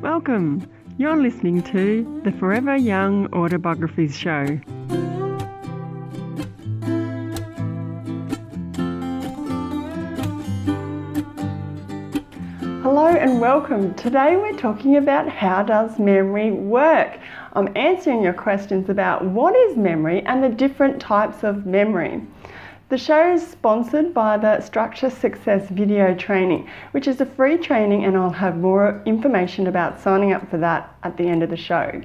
Welcome. You're listening to the Forever Young Autobiographies Show. Hello and welcome. Today we're talking about how does memory work. I'm answering your questions about what is memory and the different types of memory. The show is sponsored by the Structure Success Video Training, which is a free training, and I'll have more information about signing up for that at the end of the show.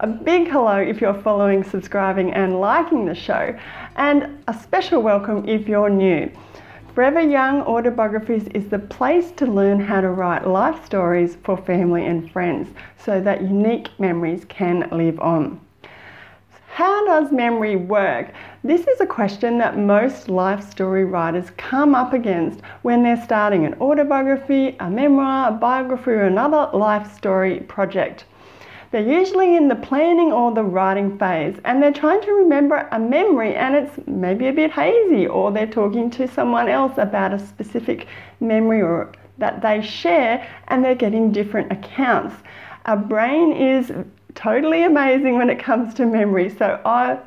A big hello if you're following, subscribing, and liking the show, and a special welcome if you're new. Forever Young Autobiographies is the place to learn how to write life stories for family and friends so that unique memories can live on. How does memory work? This is a question that most life story writers come up against when they're starting an autobiography, a memoir, a biography, or another life story project. They're usually in the planning or the writing phase and they're trying to remember a memory and it's maybe a bit hazy or they're talking to someone else about a specific memory or that they share and they're getting different accounts. Our brain is totally amazing when it comes to memory. So I've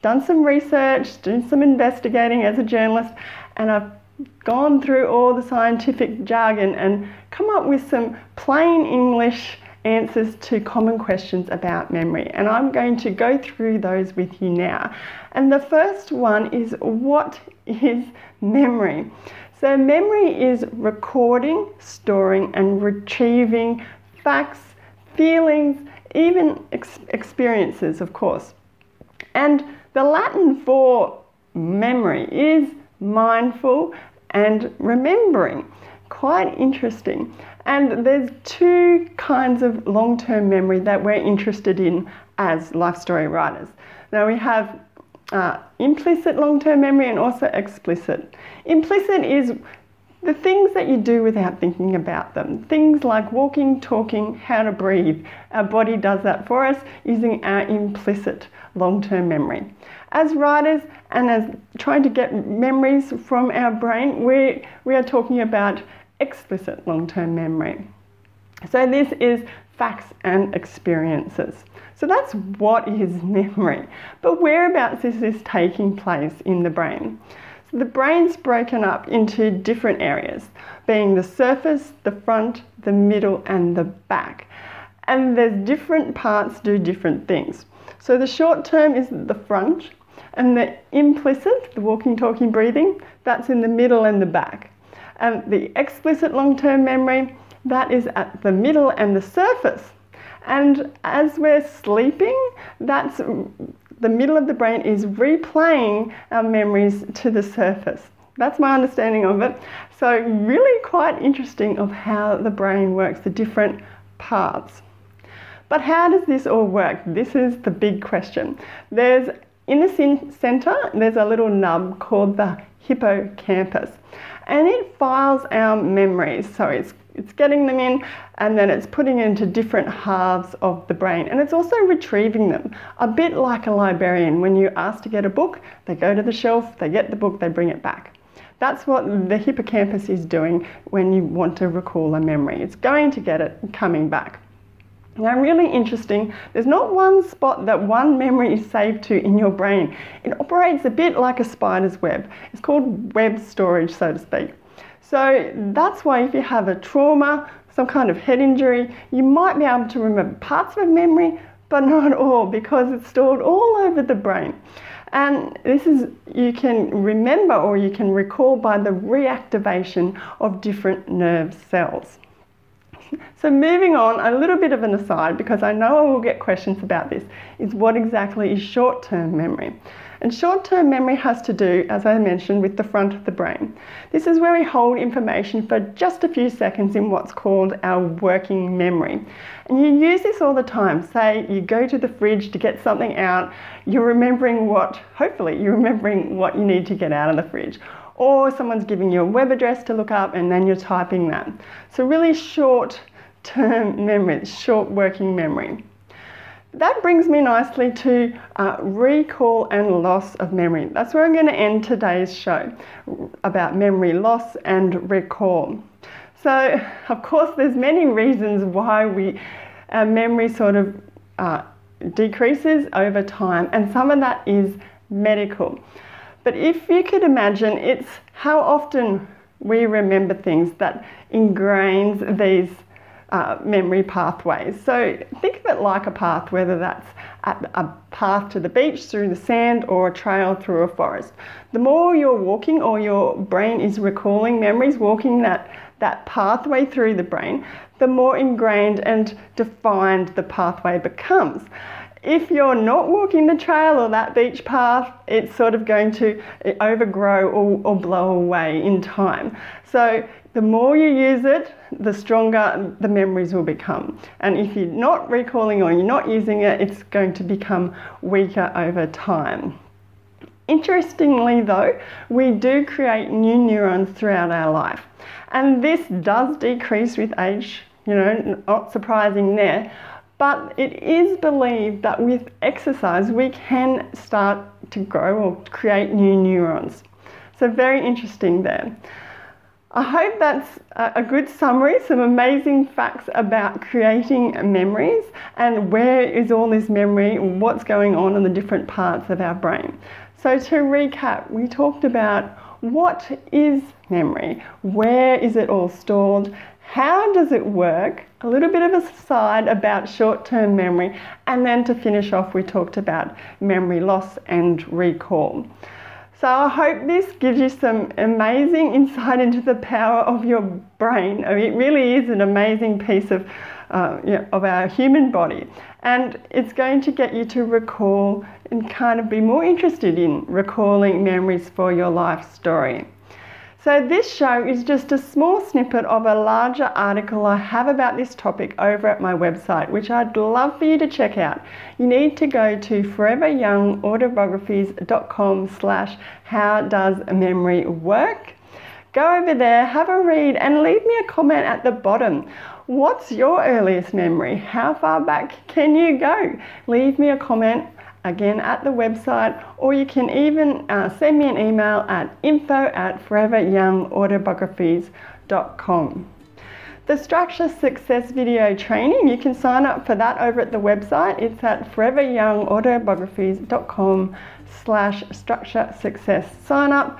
done some research, done some investigating as a journalist, and I've gone through all the scientific jargon and come up with some plain English answers to common questions about memory. And I'm going to go through those with you now. And the first one is what is memory? So, memory is recording, storing, and retrieving facts, feelings, even ex- experiences, of course. And the Latin for memory is mindful and remembering. Quite interesting. And there's two kinds of long term memory that we're interested in as life story writers. Now we have uh, implicit long term memory and also explicit. Implicit is the things that you do without thinking about them. Things like walking, talking, how to breathe. Our body does that for us using our implicit long term memory. As writers and as trying to get memories from our brain, we, we are talking about explicit long term memory. So, this is facts and experiences. So, that's what is memory. But whereabouts is this taking place in the brain? The brain's broken up into different areas, being the surface, the front, the middle, and the back. And there's different parts do different things. So the short term is the front, and the implicit, the walking, talking, breathing, that's in the middle and the back. And the explicit long term memory, that is at the middle and the surface. And as we're sleeping, that's the middle of the brain is replaying our memories to the surface. That's my understanding of it. So, really quite interesting of how the brain works, the different parts. But how does this all work? This is the big question. There's in the center, there's a little nub called the hippocampus, and it files our memories. So it's it's getting them in and then it's putting into different halves of the brain and it's also retrieving them a bit like a librarian when you ask to get a book they go to the shelf they get the book they bring it back that's what the hippocampus is doing when you want to recall a memory it's going to get it coming back now, really interesting, there's not one spot that one memory is saved to in your brain. It operates a bit like a spider's web. It's called web storage, so to speak. So that's why if you have a trauma, some kind of head injury, you might be able to remember parts of a memory, but not all because it's stored all over the brain. And this is, you can remember or you can recall by the reactivation of different nerve cells. So moving on, a little bit of an aside because I know I will get questions about this, is what exactly is short-term memory? And short term memory has to do, as I mentioned, with the front of the brain. This is where we hold information for just a few seconds in what's called our working memory. And you use this all the time. Say you go to the fridge to get something out, you're remembering what, hopefully, you're remembering what you need to get out of the fridge. Or someone's giving you a web address to look up and then you're typing that. So, really short term memory, short working memory. That brings me nicely to uh, recall and loss of memory. That's where I'm going to end today's show about memory loss and recall. So, of course, there's many reasons why we our memory sort of uh, decreases over time, and some of that is medical. But if you could imagine, it's how often we remember things that ingrains these uh, memory pathways. So think it like a path, whether that's a path to the beach through the sand or a trail through a forest. The more you're walking or your brain is recalling memories, walking that, that pathway through the brain, the more ingrained and defined the pathway becomes if you're not walking the trail or that beach path, it's sort of going to eh, overgrow or, or, blow away in time. So the more you use it, the stronger the memories will become. And if you're not recalling or you're not using it, it's going to become weaker over time. Interestingly, though, we do create new neurons throughout our life. And this does decrease with age, you know, not surprising there. But it is believed that with exercise, we can start to grow or create new neurons. So, very interesting there. I hope that's a good summary, some amazing facts about creating memories and where is all this memory, what's going on in the different parts of our brain. So, to recap, we talked about what is memory, where is it all stored, how does it work? A little bit of a side about short term memory, and then to finish off, we talked about memory loss and recall. So I hope this gives you some amazing insight into the power of your brain. I mean, it really is an amazing piece of, uh, you know, of our human body, and it's going to get you to recall and kind of be more interested in recalling memories for your life story. So, this show is just a small snippet of a larger article I have about this topic over at my website, which I'd love for you to check out. You need to go to foreveryoungautobiographies.com slash how does memory work. Go over there, have a read, and leave me a comment at the bottom. What's your earliest memory? How far back can you go? Leave me a comment again at the website, or you can even uh, send me an email at info at foreveryoungautobiographies.com. The Structure Success video training, you can sign up for that over at the website. It's at foreveryoungautobiographies.com slash structure success sign up.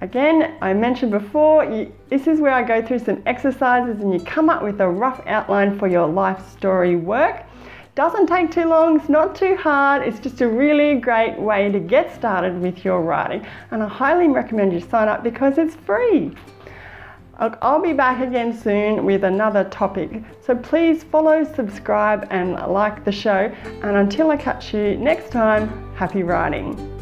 Again, I mentioned before, you, this is where I go through some exercises and you come up with a rough outline for your life story work. Doesn't take too long, it's not too hard, it's just a really great way to get started with your writing. And I highly recommend you sign up because it's free. I'll be back again soon with another topic. So please follow, subscribe, and like the show. And until I catch you next time, happy writing.